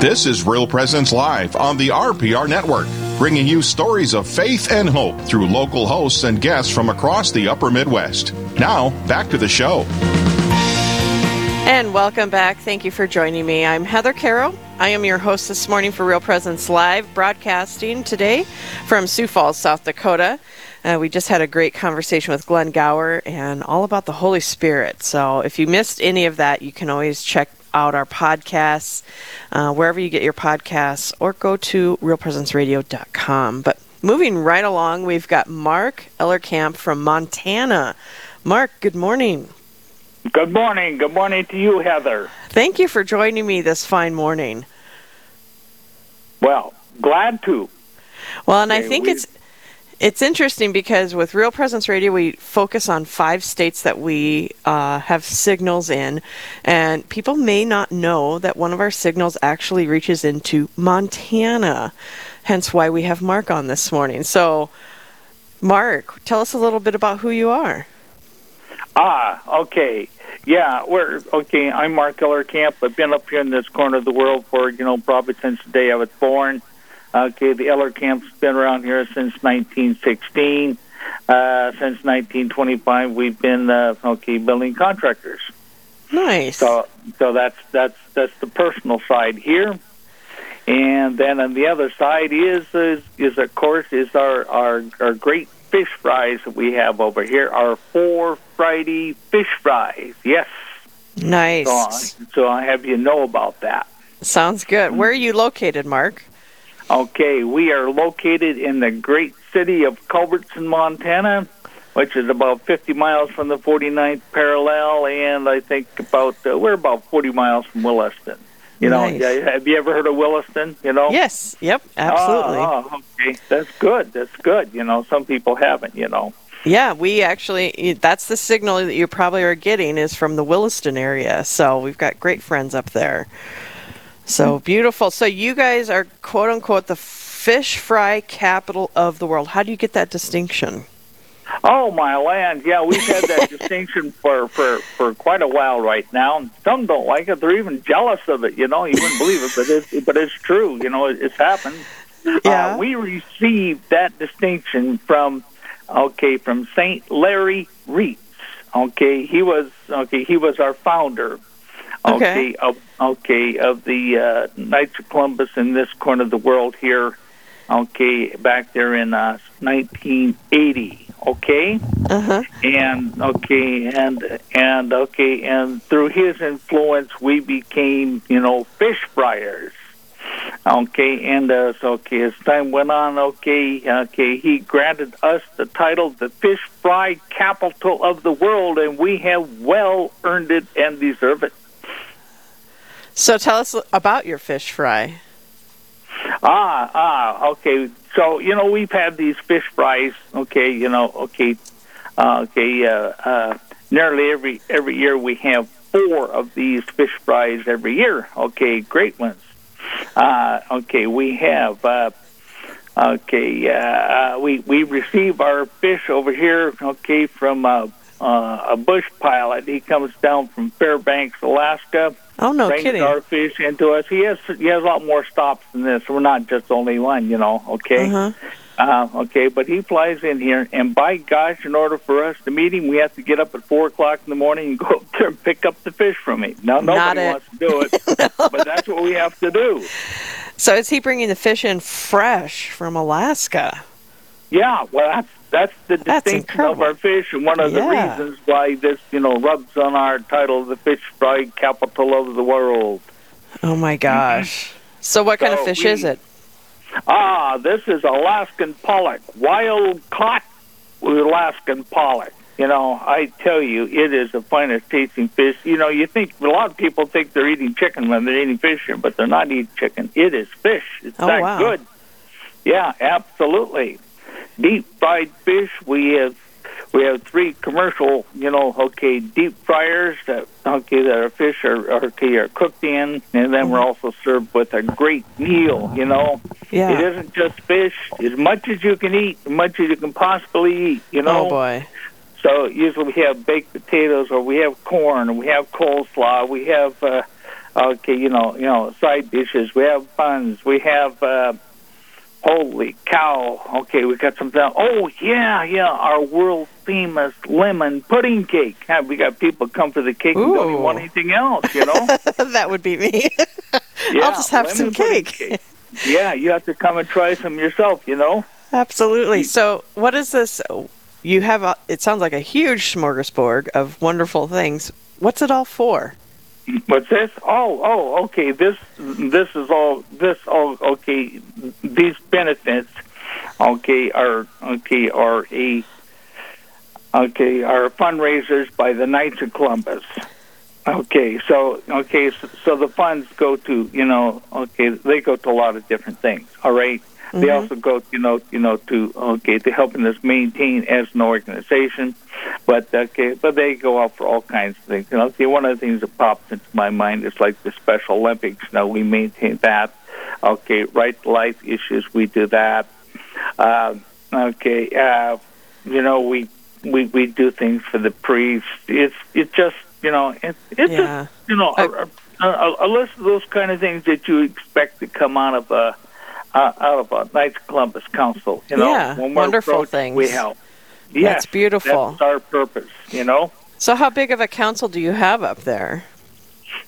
This is Real Presence Live on the RPR Network, bringing you stories of faith and hope through local hosts and guests from across the upper Midwest. Now, back to the show. And welcome back. Thank you for joining me. I'm Heather Carroll. I am your host this morning for Real Presence Live, broadcasting today from Sioux Falls, South Dakota. Uh, we just had a great conversation with Glenn Gower and all about the Holy Spirit. So if you missed any of that, you can always check out our podcasts uh, wherever you get your podcasts or go to realpresenceradio.com. But moving right along, we've got Mark Ellerkamp from Montana. Mark, good morning. Good morning. Good morning to you, Heather. Thank you for joining me this fine morning. Well, glad to. Well, and I think it's it's interesting because with Real Presence Radio, we focus on five states that we uh, have signals in, and people may not know that one of our signals actually reaches into Montana. Hence, why we have Mark on this morning. So, Mark, tell us a little bit about who you are. Ah, okay. Yeah, we're okay. I'm Mark Ellerkamp. I've been up here in this corner of the world for you know probably since the day I was born. Okay, the Ellerkamp's been around here since 1916. Uh, since 1925, we've been uh, okay building contractors. Nice. So, so that's that's that's the personal side here, and then on the other side is is, is of course is our our our great fish fries that we have over here. Our four Friday fish fries. Yes. Nice. So, so I have you know about that. Sounds good. Where are you located, Mark? Okay, we are located in the great city of Culbertson, Montana, which is about 50 miles from the 49th parallel, and I think about uh, we're about 40 miles from Williston. You know, Nice. have you ever heard of Williston? You know, Yes. Yep. Absolutely. Oh, oh, okay, that's good. That's good. You know, some people haven't. You know. Yeah, we actually, that's the signal that you probably are getting is from the Williston area. So we've got great friends up there. So beautiful. So you guys are quote unquote the fish fry capital of the world. How do you get that distinction? Oh my land! Yeah, we've had that distinction for, for for quite a while right now. And some don't like it; they're even jealous of it. You know, you wouldn't believe it, but it's but it's true. You know, it, it's happened. Yeah. Uh, we received that distinction from okay from Saint Larry Reitz. Okay, he was okay. He was our founder. Okay. Okay, of, okay of the uh, Knights of Columbus in this corner of the world here. Okay, back there in uh, 1980. Okay Uh-huh. and okay and and okay and through his influence we became you know fish fryers okay and uh, so okay as time went on okay okay he granted us the title the fish fry capital of the world and we have well earned it and deserve it So tell us about your fish fry. Ah, ah, okay. So you know we've had these fish fries. Okay, you know, okay, uh, okay. Uh, uh, nearly every every year we have four of these fish fries every year. Okay, great ones. Uh, okay, we have. Uh, okay, uh, we we receive our fish over here. Okay, from uh, uh, a bush pilot. He comes down from Fairbanks, Alaska Oh, no brings kidding. our fish into us. He has he has a lot more stops than this. We're not just only one, you know. Okay. Uh-huh. Uh, okay, but he flies in here, and by gosh, in order for us to meet him, we have to get up at four o'clock in the morning and go up there and pick up the fish from him. Now nobody wants to do it, but that's what we have to do. So is he bringing the fish in fresh from Alaska? Yeah, well, that's that's the That's distinction of our fish, and one of Yeah. the reasons why this, you know, rubs on our title, the fish fry capital of the world. Oh my gosh. So what kind of fish we- is it? Ah, this is Alaskan pollock, wild caught Alaskan pollock. You know, I tell you, it is the finest tasting fish. You know, you think a lot of people think they're eating chicken when they're eating fish, here, but they're not eating chicken. It is fish. It's Oh, that wow. good. Yeah, absolutely. Deep fried fish. We have we have three commercial, you know, okay, deep fryers that okay that our fish are are, okay, are cooked in, and then we're also served with a great meal. You know, Yeah. it isn't just fish. As much as you can eat, as much as you can possibly eat. You know. Oh boy. So usually we have baked potatoes, or we have corn, or we have coleslaw, we have uh, okay, you know, you know, side dishes. We have buns. We have. Uh, Holy cow! Okay, we got some. Oh yeah, yeah, our world famous lemon pudding cake. Have we got people come for the cake and don't even want anything else? You know, that would be me. yeah, I'll just have some cake. cake. yeah, you have to come and try some yourself. You know. Absolutely. So, what is this? You have. A, it sounds like a huge smorgasbord of wonderful things. What's it all for? What's this? Oh, oh, okay. This, this is all. This all. Okay, these benefits. Okay, are okay are a. Okay, are fundraisers by the Knights of Columbus. Okay, so okay, so, so the funds go to you know okay they go to a lot of different things. All right? Mm-hmm. They also go you know you know to okay to helping us maintain as an organization but okay, but they go out for all kinds of things. You know, see, one of the things that pops into my mind is like the Special Olympics. You know, we maintain that. Okay, right to life issues, we do that. Uh, okay, uh, you know, we we we do things for the priests. It's it's just you know it, it's yeah. just you know a, a, a, list of those kind of things that you expect to come out of a uh, out of a Knights Columbus Council. You know, yeah, wonderful things. We help. Yes, that's beautiful. That's our purpose, you know. So, how big of a council do you have up there?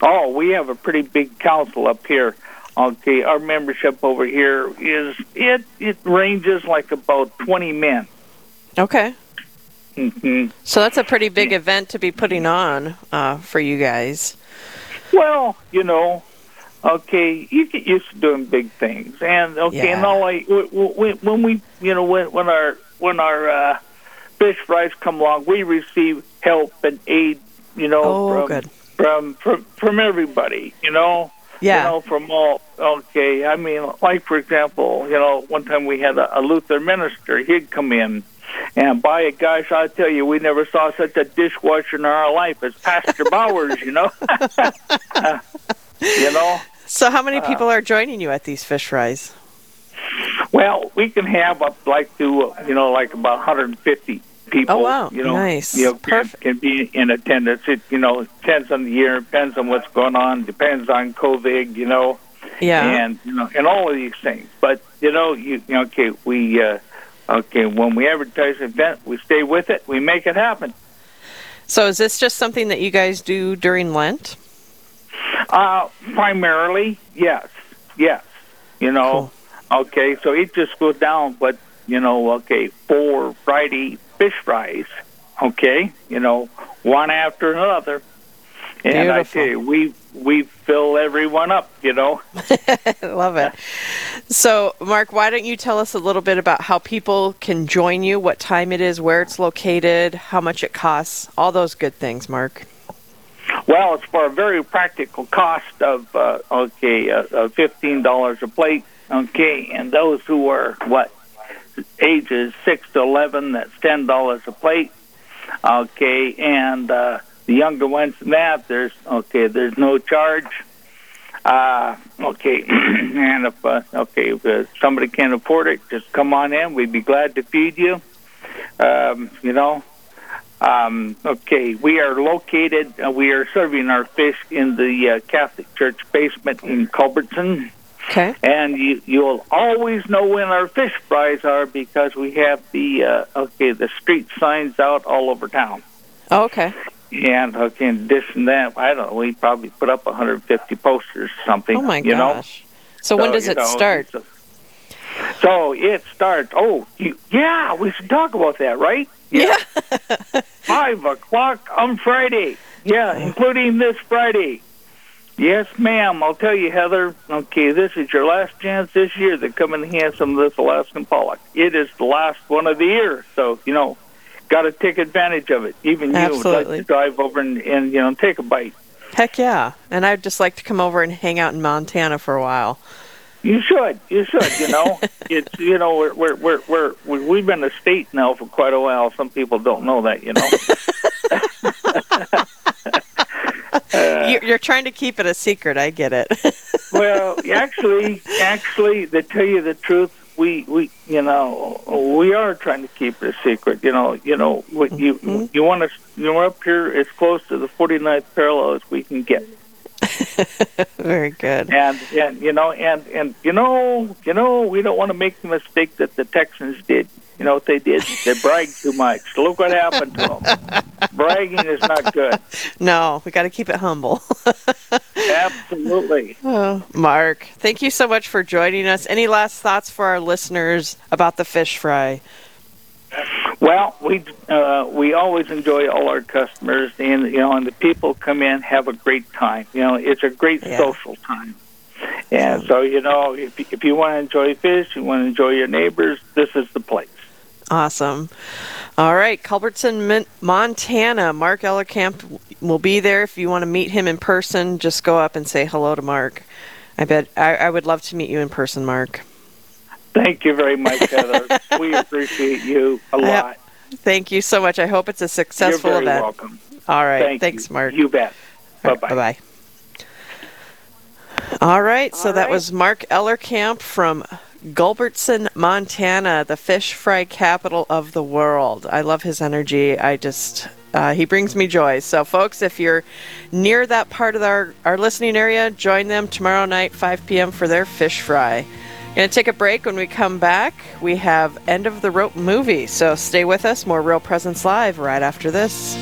Oh, we have a pretty big council up here. Okay, our membership over here is it it ranges like about twenty men. Okay. Mm-hmm. So that's a pretty big event to be putting on uh, for you guys. Well, you know, okay, you get used to doing big things, and okay, yeah. and all like when we, you know, when when our when our uh, fish fries come along, we receive help and aid, you know, oh, from, from from from everybody, you know. Yeah. You know, from all okay. I mean, like for example, you know, one time we had a, a Luther minister. He'd come in, and by it, gosh, I tell you, we never saw such a dishwasher in our life as Pastor Bowers. You know. you know. So, how many people uh, are joining you at these fish fries? Well, we can have up like to you know like about 150 people. Oh wow, you know, nice, you know, perfect. Can, can be in attendance. It you know depends on the year, depends on what's going on, depends on COVID. You know, yeah, and you know, and all of these things. But you know, you, you know, okay, we uh, okay when we advertise an event, we stay with it, we make it happen. So is this just something that you guys do during Lent? Uh, primarily, yes, yes. You know, cool. okay, so it just goes down, but you know, okay, four Friday fish fries, okay, you know, one after another. And Beautiful. I tell you, we we fill everyone up, you know. Love it. So, Mark, why don't you tell us a little bit about how people can join you, what time it is, where it's located, how much it costs, all those good things, Mark. Well, it's for a very practical cost of uh, okay, uh, uh, fifteen dollars a plate. Okay, and those who are what ages six to eleven, that's ten dollars a plate. Okay, and uh, the younger ones than that, there's okay, there's no charge. Uh, okay, and if uh, okay, if uh, somebody can't afford it, just come on in. We'd be glad to feed you. Um, you know, um, okay, we are located. Uh, we are serving our fish in the uh, Catholic Church basement in Culbertson. Okay. And you you'll always know when our fish fries are because we have the uh, okay the street signs out all over town. Oh, okay. And okay, in addition to that, I don't know, we probably put up 150 posters or something. Oh my you gosh! Know? So, so when does it know, start? So it starts. Oh, you, yeah, we should talk about that, right? Yeah. yeah. Five o'clock on Friday. Yeah, including this Friday. Yes, ma'am. I'll tell you, Heather. Okay, this is your last chance this year to come and have some of this Alaskan pollock. It is the last one of the year, so you know, got to take advantage of it. Even you would like to drive over and, and you know take a bite. Heck yeah! And I'd just like to come over and hang out in Montana for a while. You should. You should. You know, it's you know we're we're we're we're we've been a state now for quite a while. Some people don't know that. You know. Uh, You're trying to keep it a secret. I get it. well, actually, actually, to tell you the truth, we we you know we are trying to keep it a secret. You know, you know you mm-hmm. you want to you know up here as close to the 49th parallel as we can get. Very good. And and you know and and you know you know we don't want to make the mistake that the Texans did. You know what they did? They bragged too much. Look what happened to them. Bragging is not good. No, we got to keep it humble. Absolutely. Oh, Mark, thank you so much for joining us. Any last thoughts for our listeners about the fish fry? Well, we uh, we always enjoy all our customers, and you know, and the people come in have a great time. You know, it's a great Yeah. social time. And so, you know, if if you want to enjoy fish, you want to enjoy your neighbors, this is the place. Awesome. All right, Culbertson, Montana. Mark Ellerkamp will be there. If you want to meet him in person, just go up and say hello to Mark. I bet I, I would love to meet you in person, Mark. Thank you very much, Heather. we appreciate you a Yeah, lot. Thank you so much. I hope it's a successful You're very event. welcome. All right. Thank Thanks, you. Mark. You bet. Bye bye. Bye bye. All right, so that was Mark Ellerkamp from Culbertson, Montana, the fish fry capital of the world. I love his energy. I just, uh, he brings me joy. So, folks, if you're near that part of our, our listening area, join them tomorrow night, 5 p.m., for their fish fry. Going to take a break. When we come back, we have End of the Rope movie. So, stay with us. More Real Presence Live right after this.